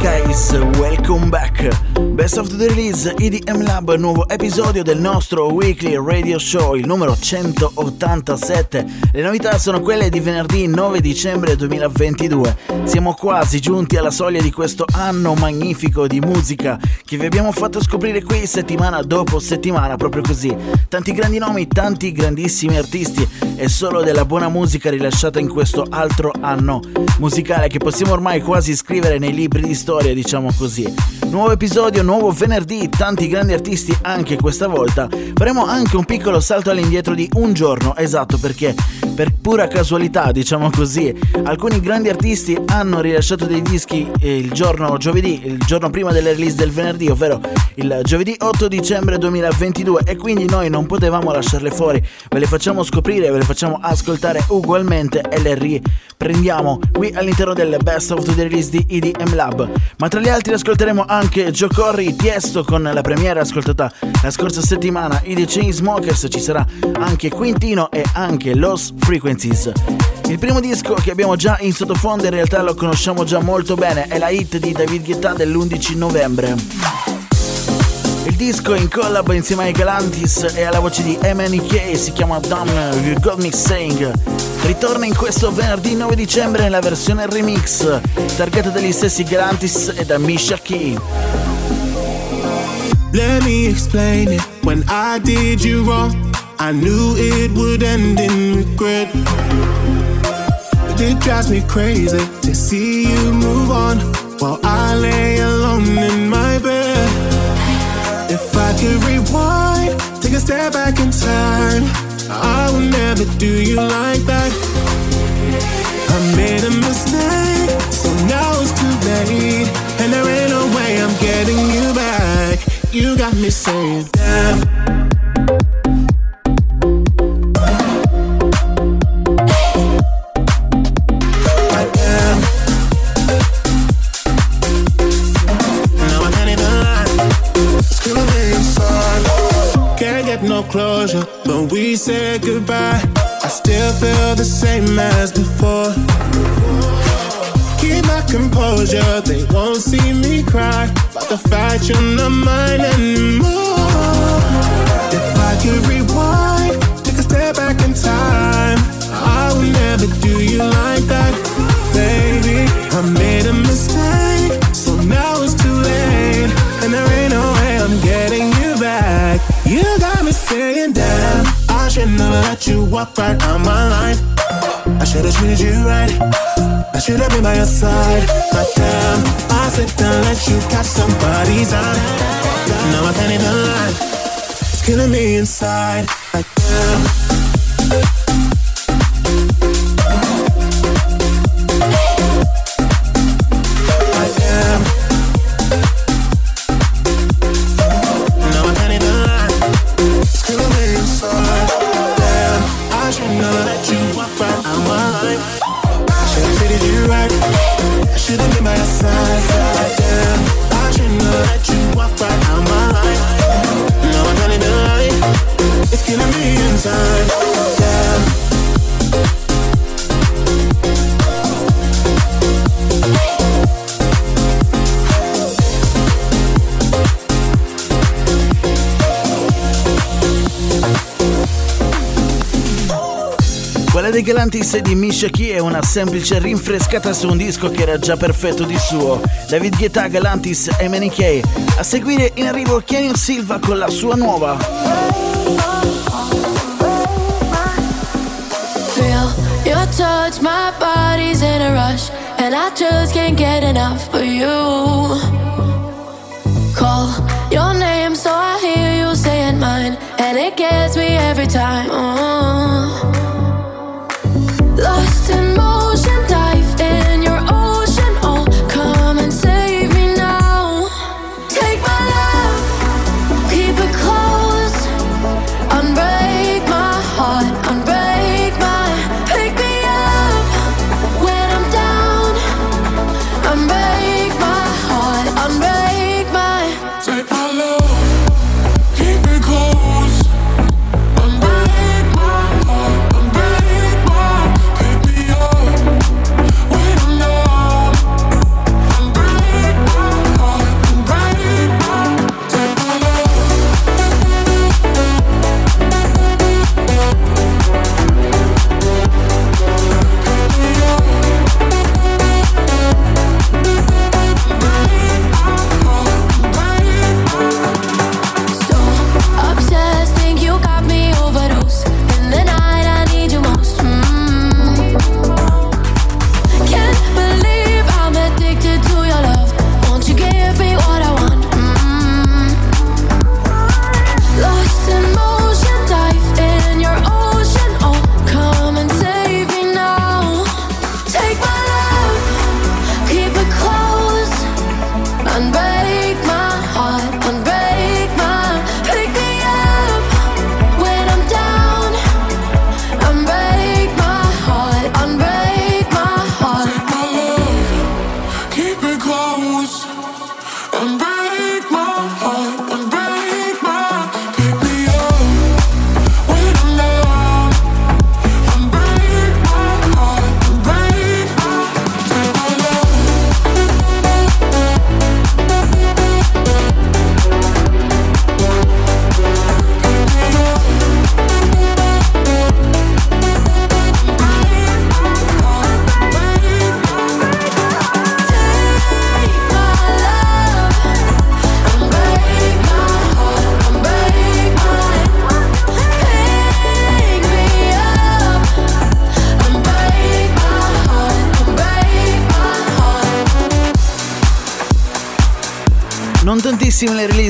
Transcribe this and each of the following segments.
guys, welcome back. Best of the release EDM Lab, nuovo episodio del nostro weekly radio show, il numero 187. Le novità sono quelle di venerdì 9 dicembre 2022. Siamo quasi giunti alla soglia di questo anno magnifico di musica che vi abbiamo fatto scoprire qui settimana dopo settimana, proprio così. Tanti grandi nomi, tanti grandissimi artisti e solo della buona musica rilasciata in questo altro anno musicale che possiamo ormai quasi scrivere nei libri di storia, diciamo così. Nuovo episodio, nuovo venerdì, tanti grandi artisti anche questa volta. Faremo anche un piccolo salto all'indietro di un giorno, esatto perché per pura casualità, diciamo così, alcuni grandi artisti hanno rilasciato dei dischi eh, il giorno giovedì, il giorno prima delle release del venerdì, ovvero il giovedì 8 dicembre 2022 e quindi noi non potevamo lasciarle fuori. Ve le facciamo scoprire, ve le facciamo ascoltare ugualmente e le riprendiamo qui all'interno del Best of the Release di EDM Lab. Ma tra gli altri ascolteremo anche Joe Corri, Tiesto con la premiera ascoltata la scorsa settimana, i The Chainsmokers, ci sarà anche Quintino e anche Los Frequencies. Il primo disco che abbiamo già in sottofondo in realtà lo conosciamo già molto bene, è la hit di David Guetta dell'11 novembre. Il disco in collab insieme ai Galantis e alla voce di MNK si chiama Dumb You Got Me Saying. Ritorna in questo venerdì 9 dicembre nella versione remix, targata dagli stessi Galantis e da Misha Key. Let me explain it. When I did you wrong, I knew it would end in regret. But it drives me crazy to see you move on while I lay alone in could rewind, take a step back in time, I would never do you like that. I made a mistake, so now it's too late, and there ain't no way I'm getting you back. You got me saying, damn. Closure, but we said goodbye. I still feel the same as before. Keep my composure, they won't see me cry. But the fact you're not mine anymore. If I could rewind, take a step back in time, I would never do you like that, baby. I made a mistake, should never let you walk right out my life. I should've treated you right. I should've been by your side. But damn, I sit down, let you catch somebody's eye. Now I can't even lie. It's killing me inside. Like damn. E di Misha Key è una semplice rinfrescata su un disco che era già perfetto di suo. David Guetta, Galantis e MNK. A seguire in arrivo Kenny Silva con la sua nuova. Feel your touch, my body's in a rush, and I just can't get enough of you. Call your name so I hear you saying mine, and it gets me every time. Uh. In motion,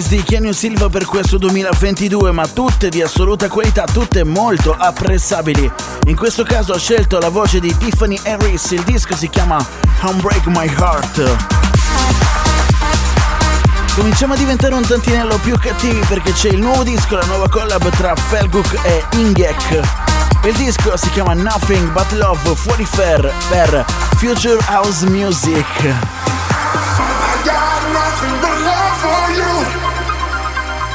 di Kenny Silva per questo 2022, ma tutte di assoluta qualità, tutte molto apprezzabili. In questo caso ha scelto la voce di Tiffany Harris, il disco si chiama Unbreak My Heart. Cominciamo a diventare un tantinello più cattivi perché c'è il nuovo disco, la nuova collab tra Felguk e Ingek. Il disco si chiama Nothing But Love Fuori Fair per Future House Music. I got nothing but love for you.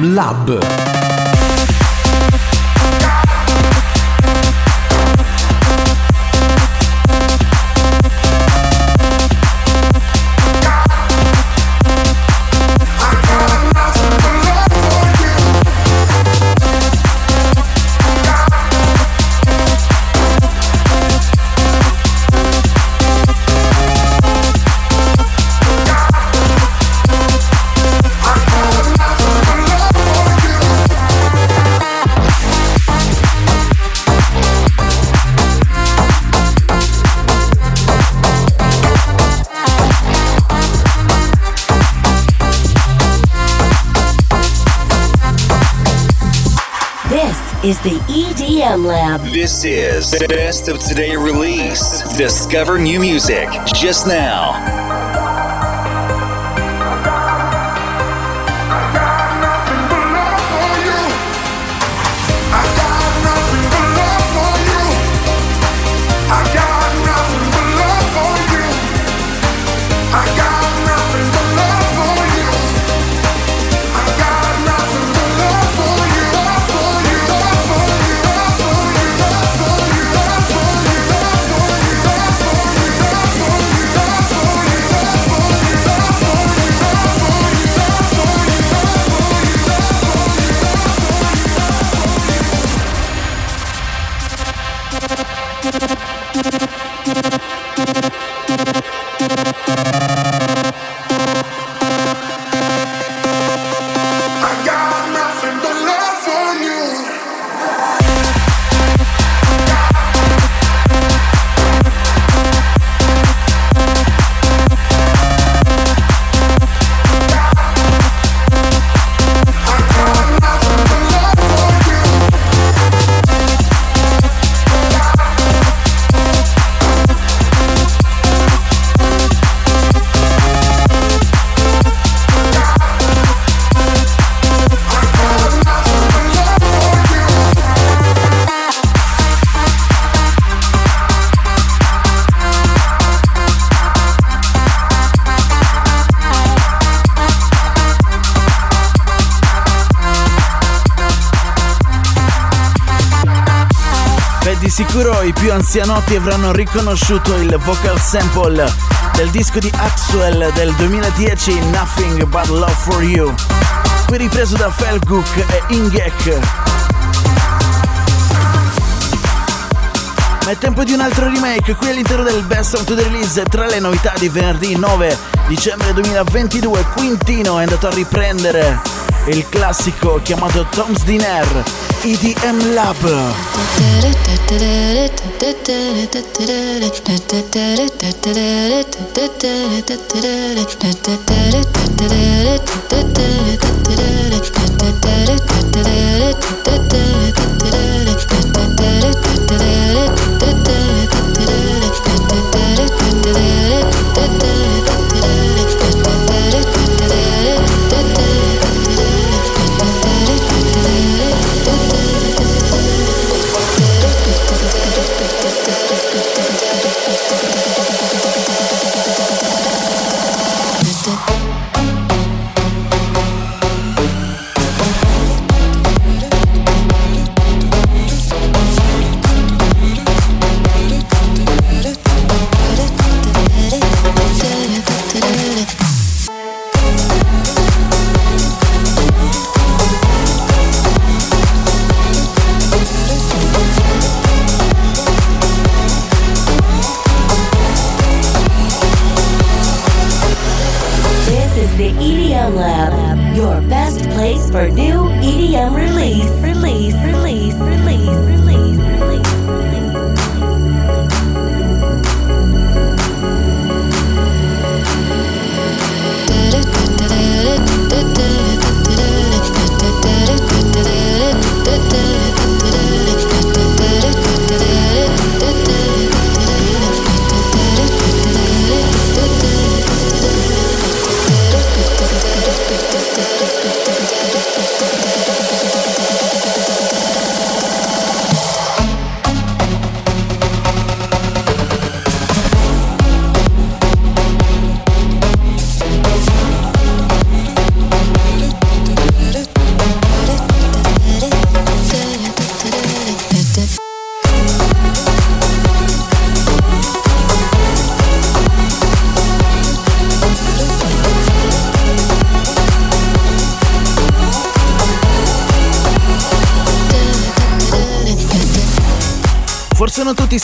Lab. Is the EDM Lab. This is the Best of Today release. Discover new music just now. Di sicuro i più anzianotti avranno riconosciuto il vocal sample del disco di Axwell del 2010 Nothing But Love For You, qui ripreso da Felguk e Ingek. Ma è tempo di un altro remake, qui all'interno del Best of the Release, tra le novità di venerdì 9 dicembre 2022, Quintino è andato a riprendere il classico chiamato Tom's Dinner, EDM Lab.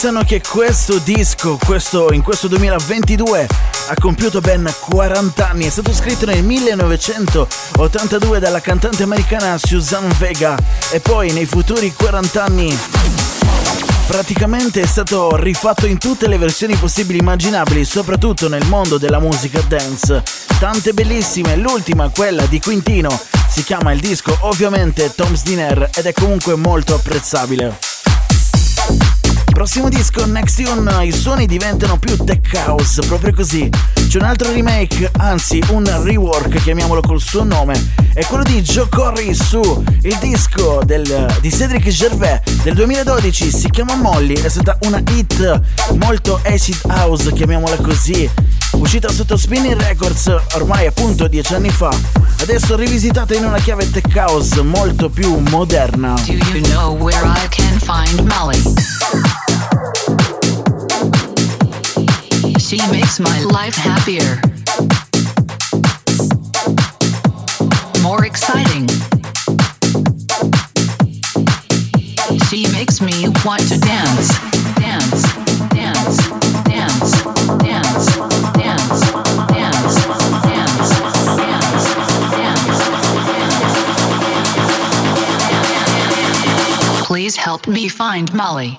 Sanno che questo disco, questo, in questo 2022, ha compiuto ben 40 anni. È stato scritto nel 1982 dalla cantante americana Suzanne Vega e poi nei futuri 40 anni praticamente è stato rifatto in tutte le versioni possibili e immaginabili, soprattutto nel mondo della musica dance. Tante bellissime, l'ultima, quella di Quintino, si chiama il disco ovviamente Tom's Dinner ed è comunque molto apprezzabile. Prossimo disco, Next Tune, i suoni diventano più tech house, proprio così. C'è un altro remake, anzi un rework, chiamiamolo col suo nome. È quello di Joe Corey su il disco del, di Cedric Gervais del 2012, si chiama Molly, è stata una hit molto acid house, chiamiamola così. Uscita sotto Spinning Records ormai appunto dieci anni fa. Adesso rivisitata in una chiave tech house molto più moderna. Do you know where I can find Molly? She makes my life happier. More exciting. She makes me want to dance, dance, dance, dance, dance, dance, dance, dance, dance, dance. Please help me find Molly.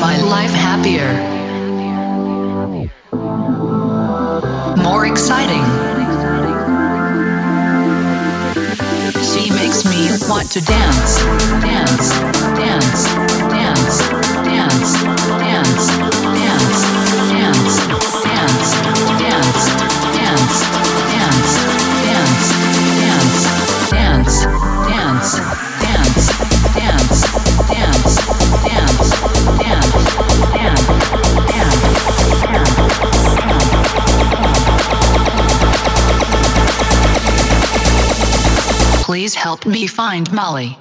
My life happier. More exciting. She makes me want to dance, dance, dance, help me find Molly.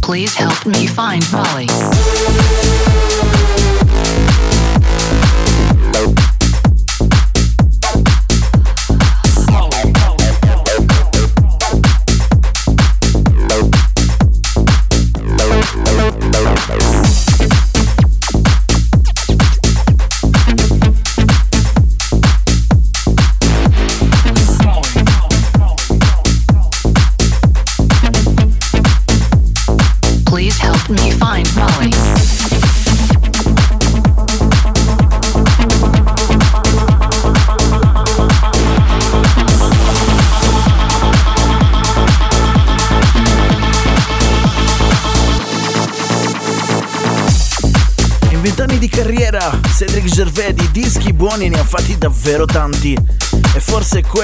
Please help me find Molly.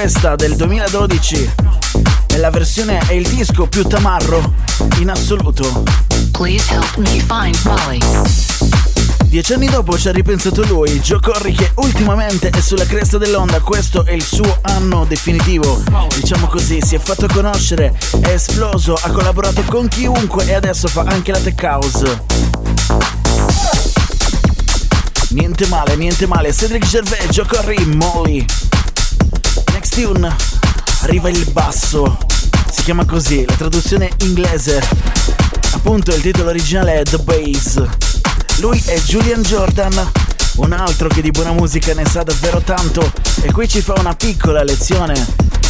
Questa del 2012 è la versione è il disco più tamarro in assoluto. Please help me find Molly. Dieci anni dopo ci ha ripensato lui, Joe Corri che ultimamente è sulla cresta dell'onda, questo è il suo anno definitivo. Diciamo così, si è fatto conoscere, è esploso, ha collaborato con chiunque e adesso fa anche la tech house. Niente male, niente male, Cedric Gervais, Joe Corri, Molly. Next tune, arriva il basso, si chiama così, la traduzione inglese. Appunto il titolo originale è The Bass. Lui è Julian Jordan, un altro che di buona musica ne sa davvero tanto e qui ci fa una piccola lezione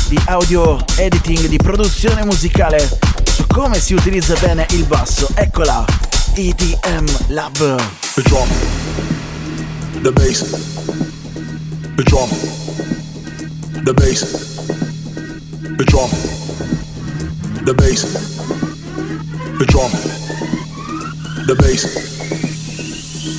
di audio editing, di produzione musicale su come si utilizza bene il basso. Eccola, EDM Lab. The drum, the bass, the drum, the bass, the drum, the bass, the drum, the bass.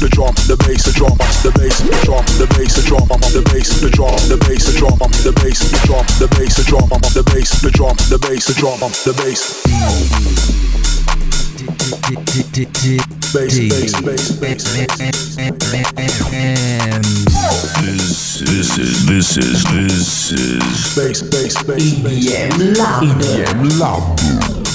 the drum, the bass, the drum, the bass, the drum, the bass, the drum, the bass, the drum, the bass, the drum, the bass, the drum, the bass, the drum, the bass, the drum, the bass, the drum, the bass, the drum, the bass. Bass, bass, bass, bass, This, this is, this is, this is bass, bass, bass, bass. EDM Lab.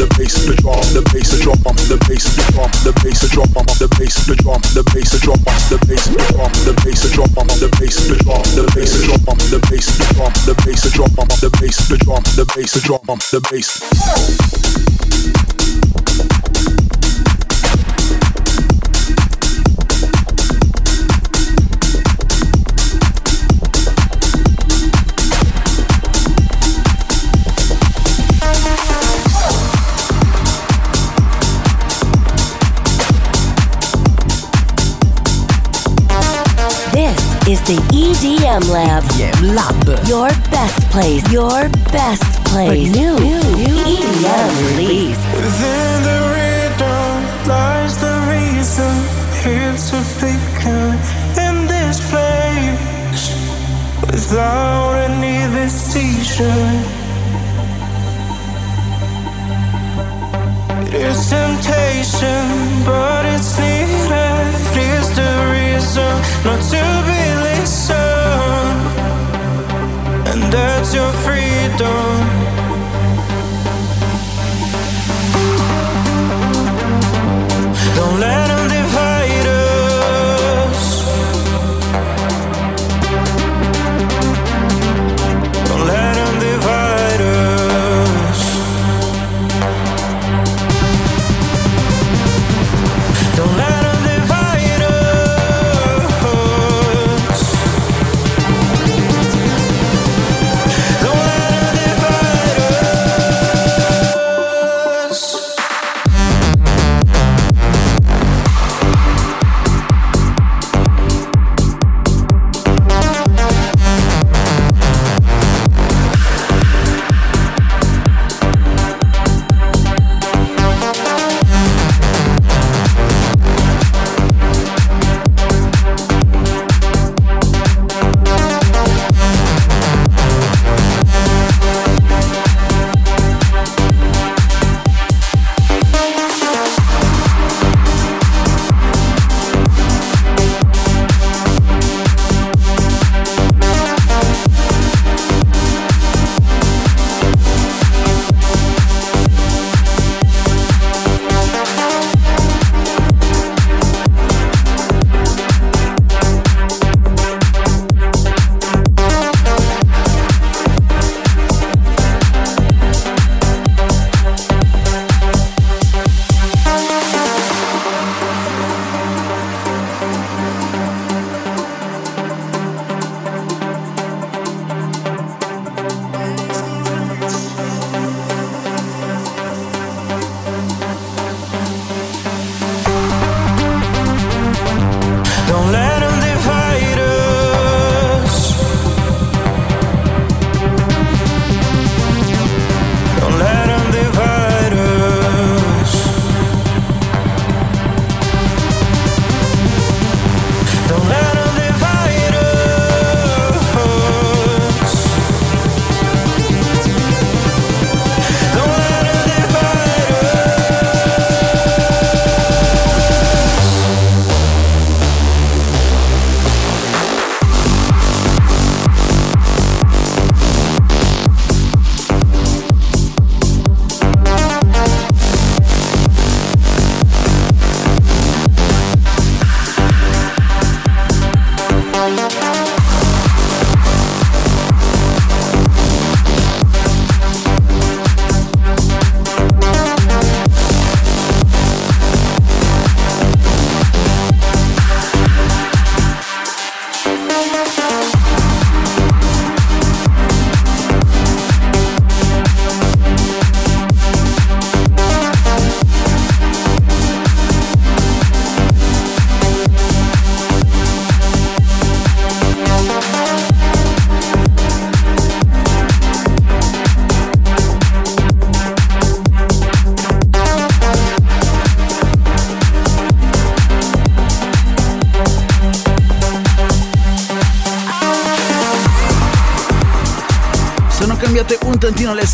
the bass, the drum, the bass, the drum, the bass, the drum, the bass, the drum, the bass, the drum, the bass, the drum, the bass, the drum, the bass, the drum, the bass, the drum, the bass, the drum, the bass, the drum, the bass, the drum, the bass, the drum, the bass, the drum, the bass. The EDM Lab. EDM Lab. Your best place. Your best place. For new, new EDM release. Within the rhythm lies the reason. It's a beacon in this place without any decision. It's temptation, but it's needed. It's the reason not to be listened, and that's your freedom.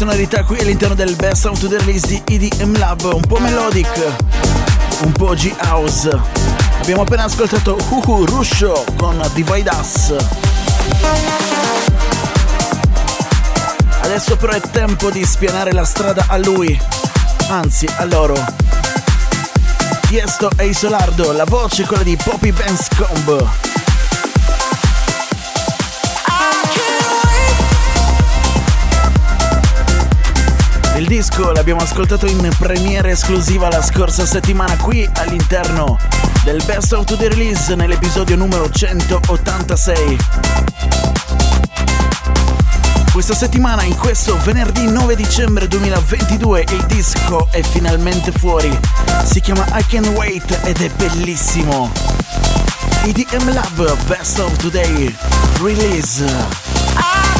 Sonorità qui all'interno del Best of the Release di EDM Lab, un po' melodic, un po' G-House. Abbiamo appena ascoltato Huhu Ruscio con Divide Us. Adesso però è tempo di spianare la strada a lui, anzi a loro. Tiesto e Isolardo, la voce è quella di Poppy Benscomb. Il disco l'abbiamo ascoltato in premiere esclusiva la scorsa settimana qui all'interno del Best of the Release nell'episodio numero 186. Questa settimana, in questo venerdì 9 dicembre 2022, il disco è finalmente fuori. Si chiama I Can Wait ed è bellissimo. EDM Lab Best of Today Release. Look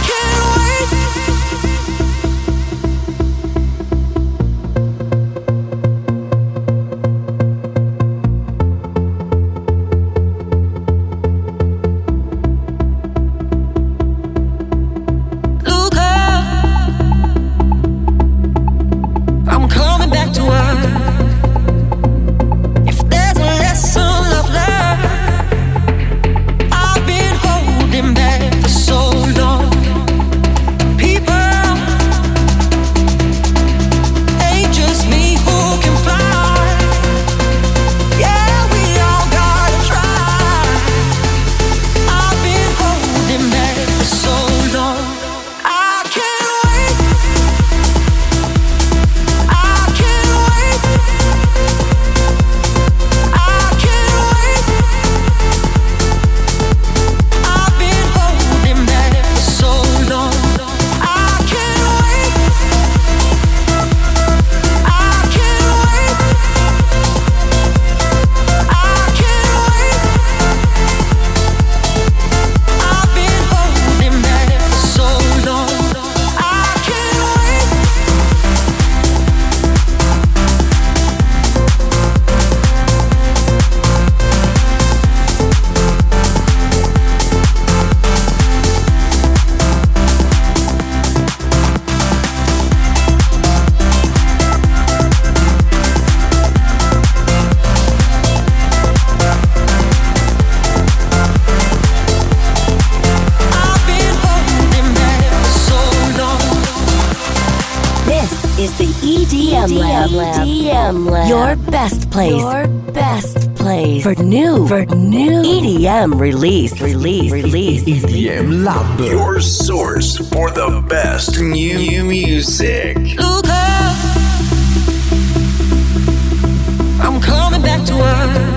best place. Your best place for new, for new EDM release, release, release. EDM Lab. Your source for the best new, new music. Look up. I'm coming back to earth.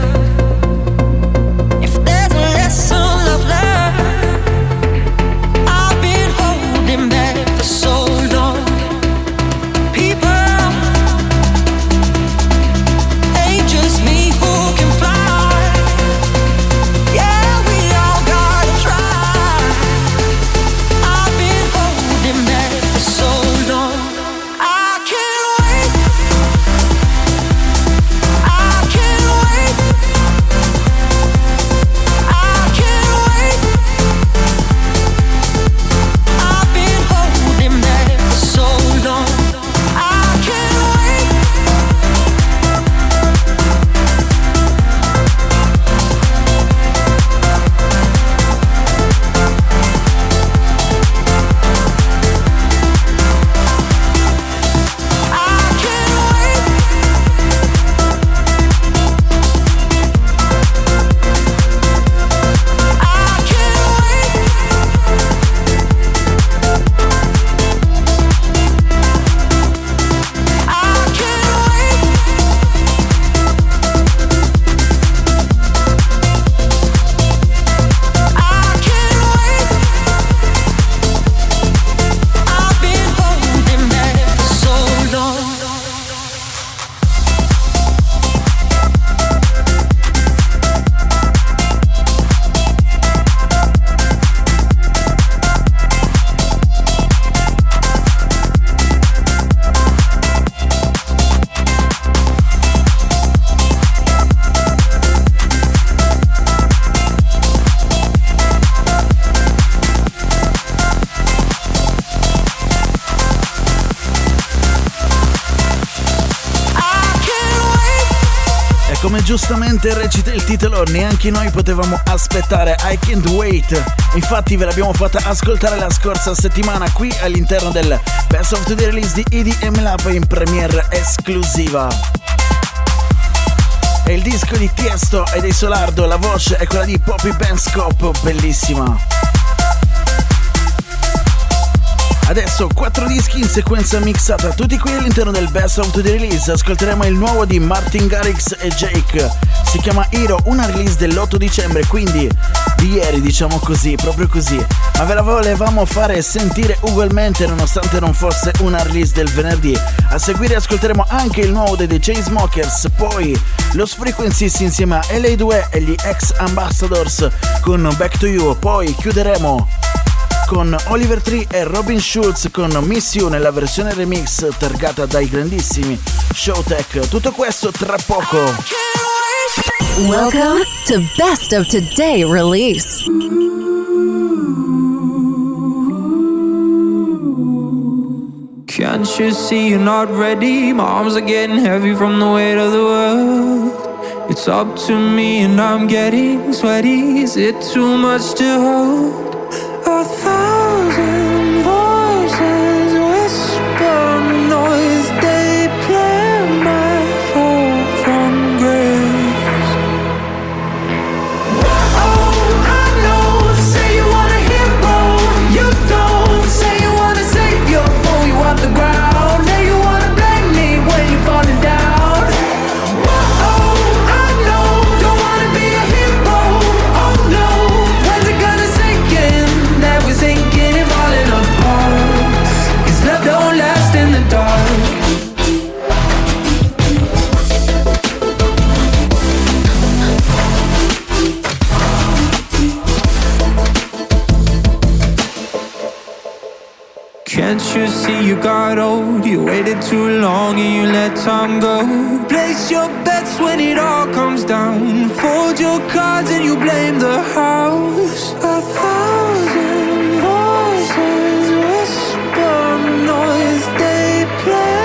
Giustamente recita il titolo, neanche noi potevamo aspettare I Can't Wait. Infatti ve l'abbiamo fatta ascoltare la scorsa settimana qui all'interno del Best of the Release di EDM Lab in premiere esclusiva. È il disco di Tiesto e dei Solardo, la voce è quella di Poppy Benscope, bellissima. Adesso 4 dischi in sequenza mixata, tutti qui all'interno del Best of the Release. Ascolteremo il nuovo di Martin Garrix e Jake. Si chiama Hero, una release dell'8 dicembre, quindi di ieri, diciamo così, proprio così. Ma ve la volevamo fare sentire ugualmente nonostante non fosse una release del venerdì. A seguire ascolteremo anche il nuovo dei The Chainsmokers, poi Los Frequencies insieme a LA2 e gli ex Ambassadors con Back to You, poi chiuderemo con Oliver Tree e Robin Schulz con Miss You nella versione remix targata dai grandissimi Showtech. Tutto questo tra poco. Welcome to Best of Today release. Can't you see you're not ready? My arms are getting heavy from the weight of the world. It's up to me and I'm getting sweaty. Is it too much to hold? Too long and you let time go. Place your bets when it all comes down. Fold your cards and you blame the house. A thousand. falling down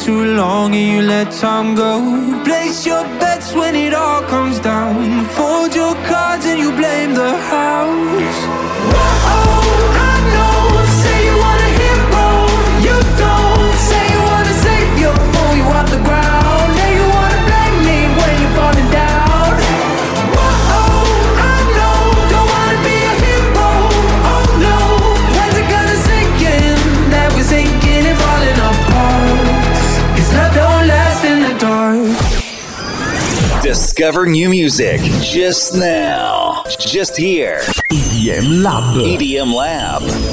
too long and you let time go. discover new music just now, just here. EDM Lab. EDM Lab.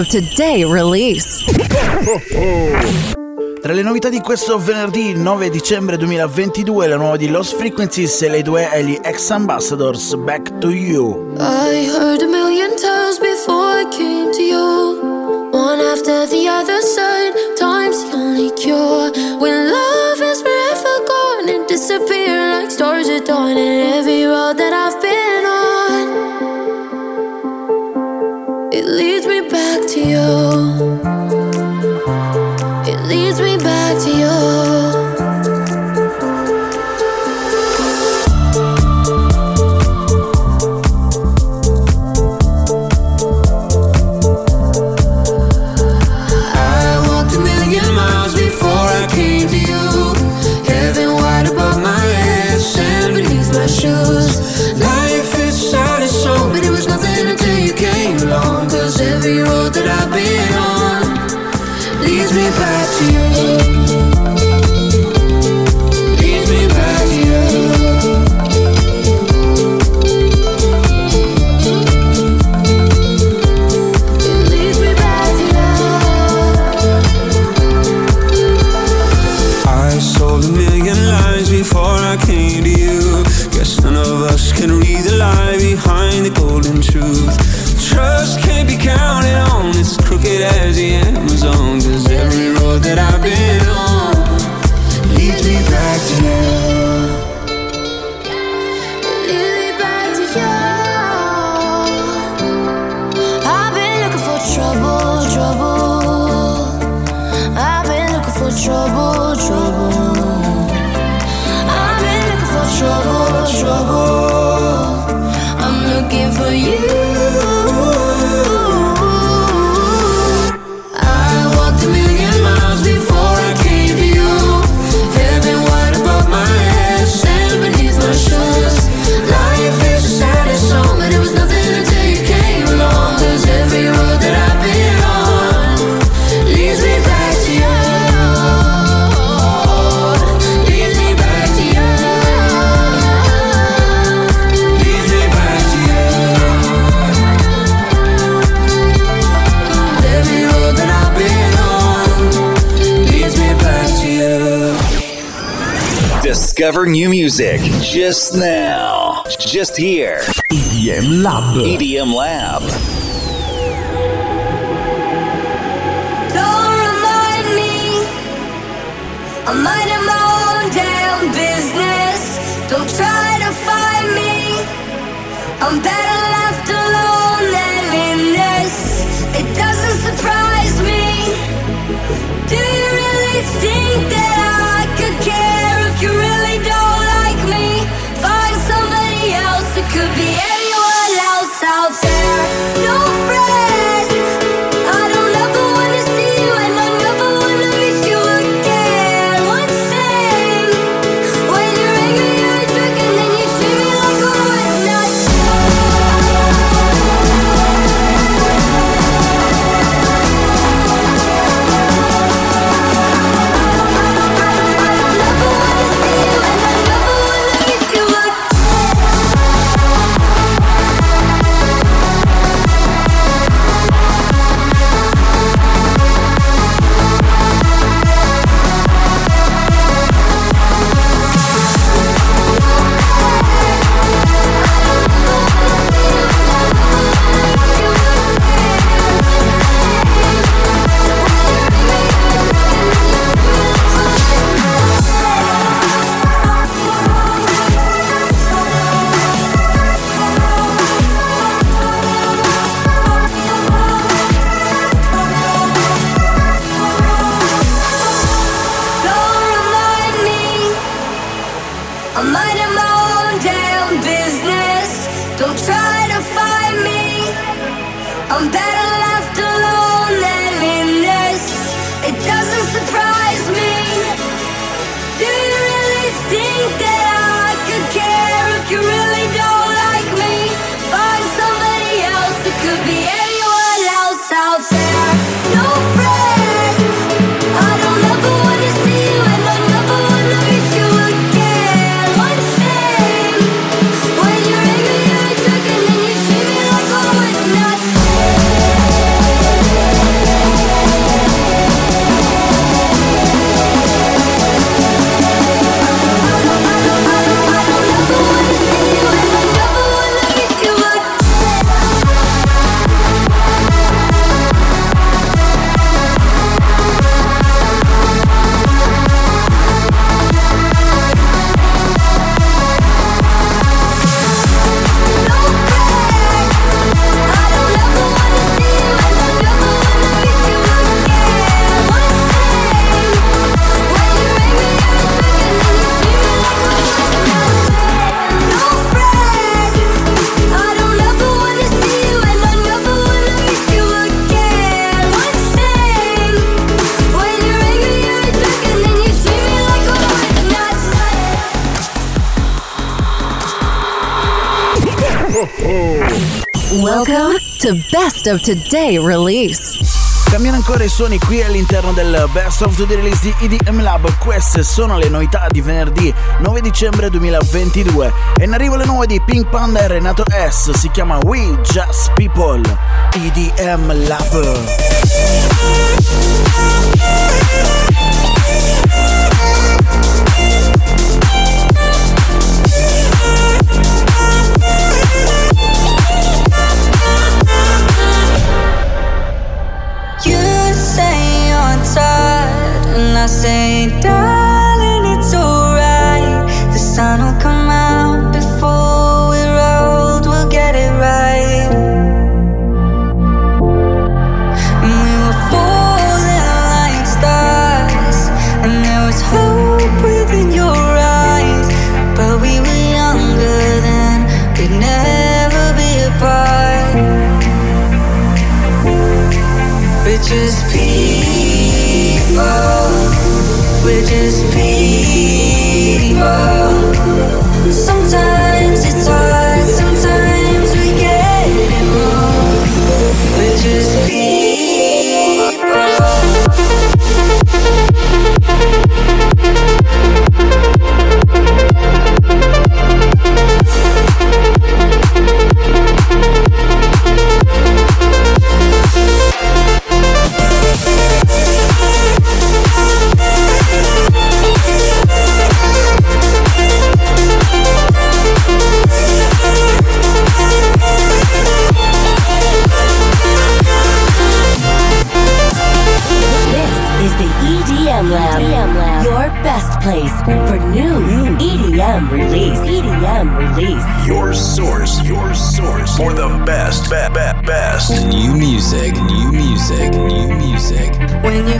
of today release. Tra le novità di questo venerdì 9 dicembre 2022 la nuova di Lost Frequencies e le due e gli ex ambassadors Back to You. I heard a million times before I came to you. One after the other said time's the only cure. for new music just now. Just here. EDM Lab. EDM Lab. I'm minding my own damn business. Don't try to find me. I'm better left alone than in this. It doesn't surprise me. Do you really think that? Welcome to Best of Today Release. Cambiano ancora i suoni qui all'interno del Best of Today Release di EDM Lab. Queste sono le novità di venerdì 9 dicembre 2022. E in arrivo le nuove di Pink Panda e Renato S. Si chiama We Just People. EDM Lab. Bye. Release. Your source, your source for the best, best, be, best. New music, new music, new music. When you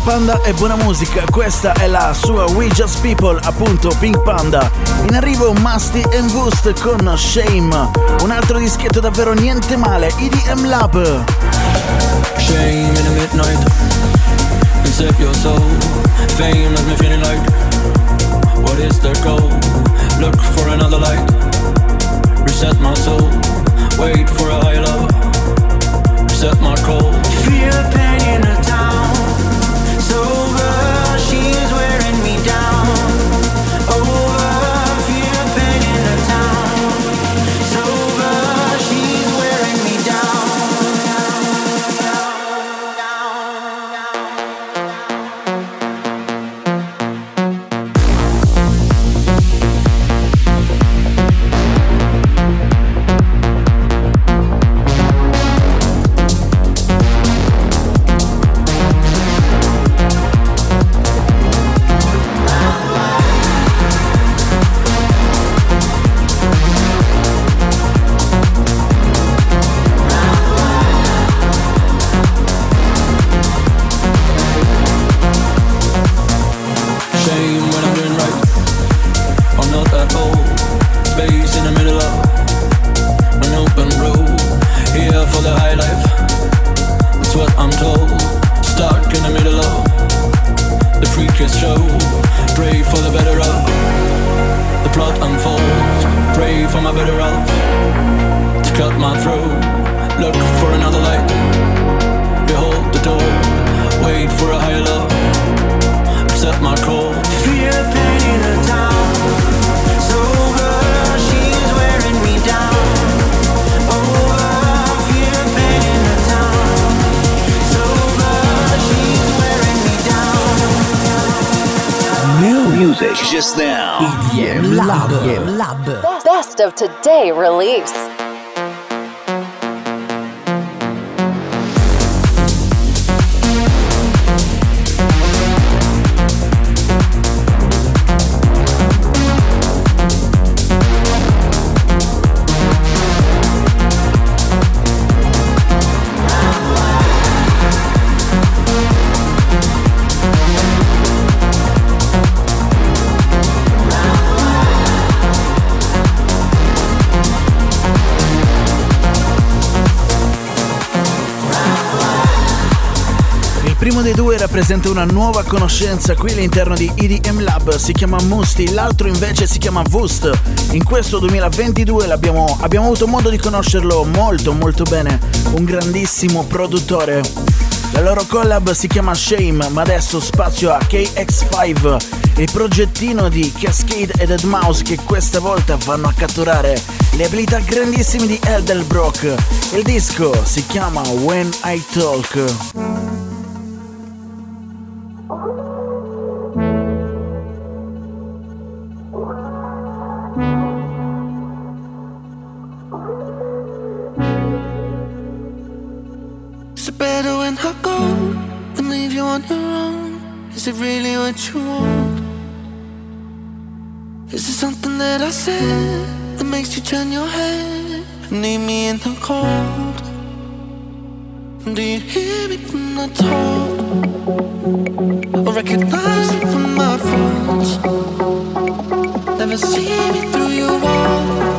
Maschera da Panda e buona musica, questa è la sua We Just People, appunto Pink Panda. In arrivo Musty and Woost con Shame, un altro dischetto davvero niente male, EDM Lab. Shame in the midnight and set your soul. Fame has me feeling like what is the goal? Look for another light. Reset my soul. Wait for a higher love. Reset my cold. Feel pain just now. EDM Lab. EDM Lab. Best of today release. Rappresenta una nuova conoscenza qui all'interno di EDM Lab, si chiama Musti, l'altro invece si chiama Vust. In questo 2022 l'abbiamo, abbiamo avuto modo di conoscerlo molto molto bene, un grandissimo produttore. La loro collab si chiama Shame, ma adesso spazio a KX5, il progettino di Cascade e Dead Mouse che questa volta vanno a catturare le abilità grandissime di Eldelbrock. Il disco si chiama When I Talk. that I said that makes you turn your head? Need me in the cold. Do you hear me from the talk? Or recognize me from my faults? Never see me through your wall.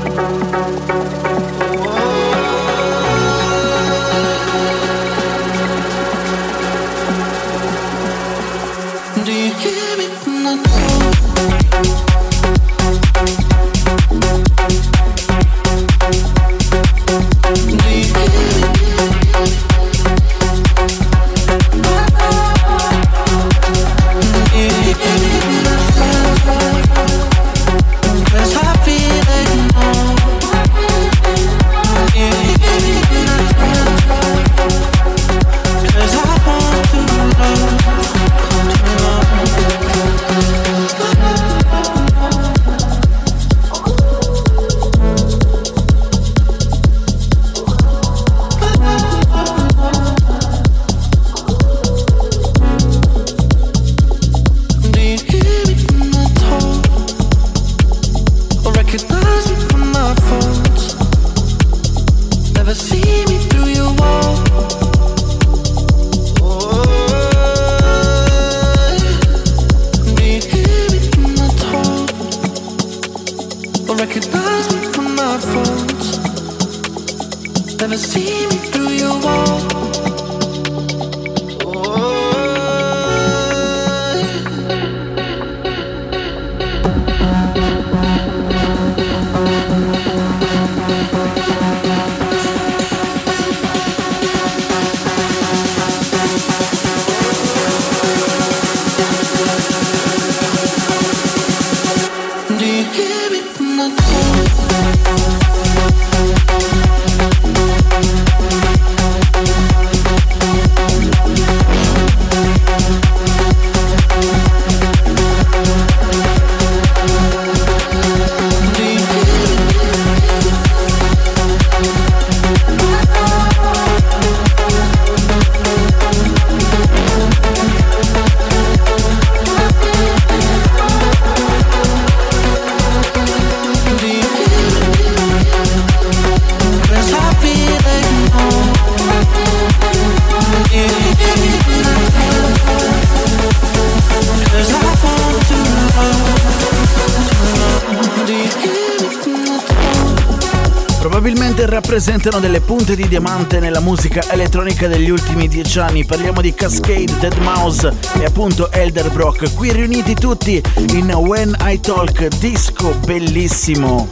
all'interno delle punte di diamante nella musica elettronica degli ultimi dieci anni. Parliamo di Cascade, Dead Mouse e appunto Elder Brock, qui riuniti tutti in When I Talk, disco bellissimo.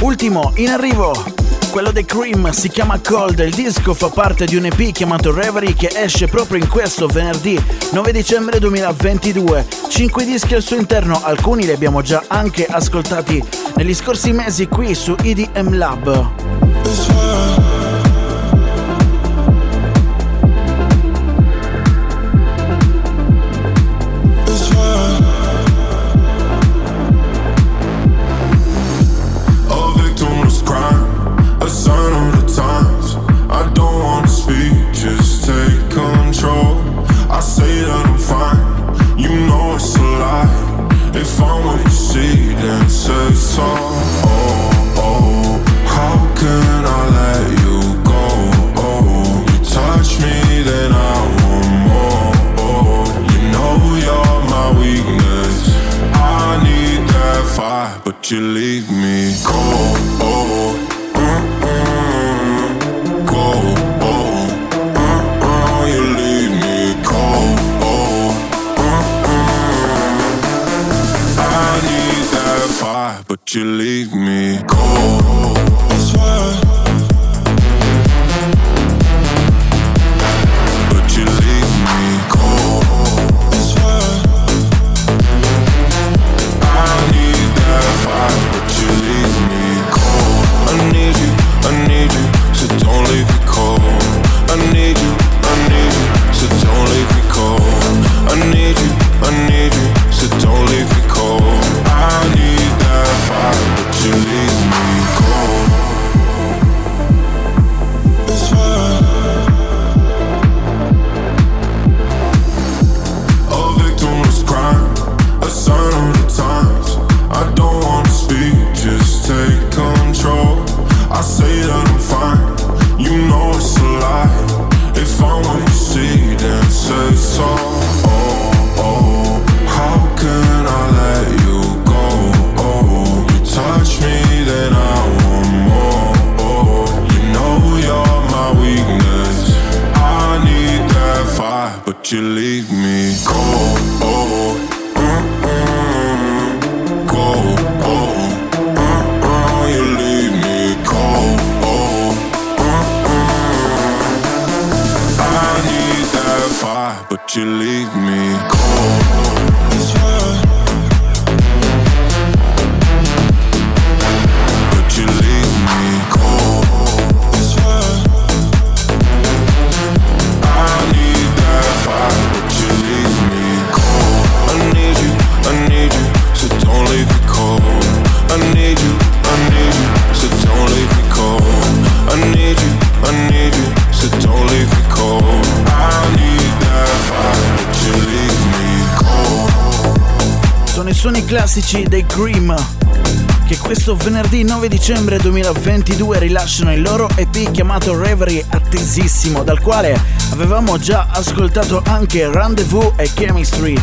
Ultimo in arrivo. Quello dei Cream si chiama Cold, il disco fa parte di un EP chiamato Reverie che esce proprio in questo venerdì 9 dicembre 2022. Cinque dischi al suo interno, alcuni li abbiamo già anche ascoltati negli scorsi mesi qui su EDM Lab. you leave me. Classici dei Cream che questo venerdì 9 dicembre 2022 rilasciano il loro EP chiamato Reverie attesissimo dal quale avevamo già ascoltato anche Rendezvous e Chemistry.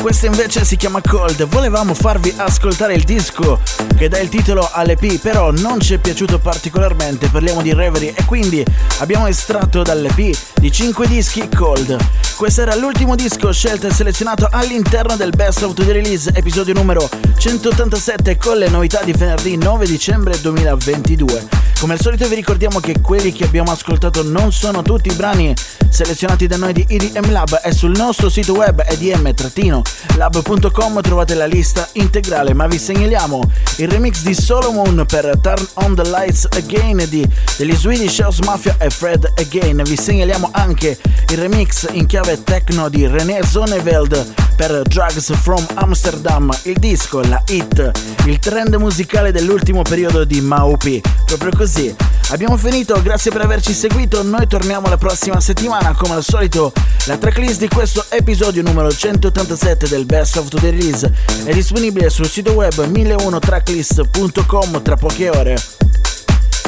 Questa invece si chiama Cold. Volevamo farvi ascoltare il disco che dà il titolo all'EP, però non ci è piaciuto particolarmente. Parliamo di Reverie e quindi abbiamo estratto dall'EP di 5 dischi Cold. Questo era l'ultimo disco scelto e selezionato all'interno del Best of the Release, episodio numero 187 con le novità di venerdì 9 dicembre 2022. Come al solito vi ricordiamo che quelli che abbiamo ascoltato non sono tutti i brani selezionati da noi di EDM Lab e sul nostro sito web edm-lab.com trovate la lista integrale, ma vi segnaliamo il remix di Solomon per Turn on the Lights Again di, degli Swedish House Mafia e Fred Again. Vi segnaliamo anche il remix in chiave techno di René Zonneveld per Drugs from Amsterdam, il disco, la hit, il trend musicale dell'ultimo periodo di Maupi. Proprio così. Abbiamo finito, grazie per averci seguito, noi torniamo la prossima settimana, come al solito la tracklist di questo episodio numero 187 del Best of the Release è disponibile sul sito web 1001tracklist.com tra poche ore.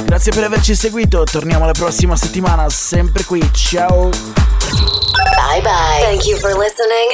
Grazie per averci seguito, torniamo la prossima settimana, sempre qui, ciao! Bye bye. Thank you for listening.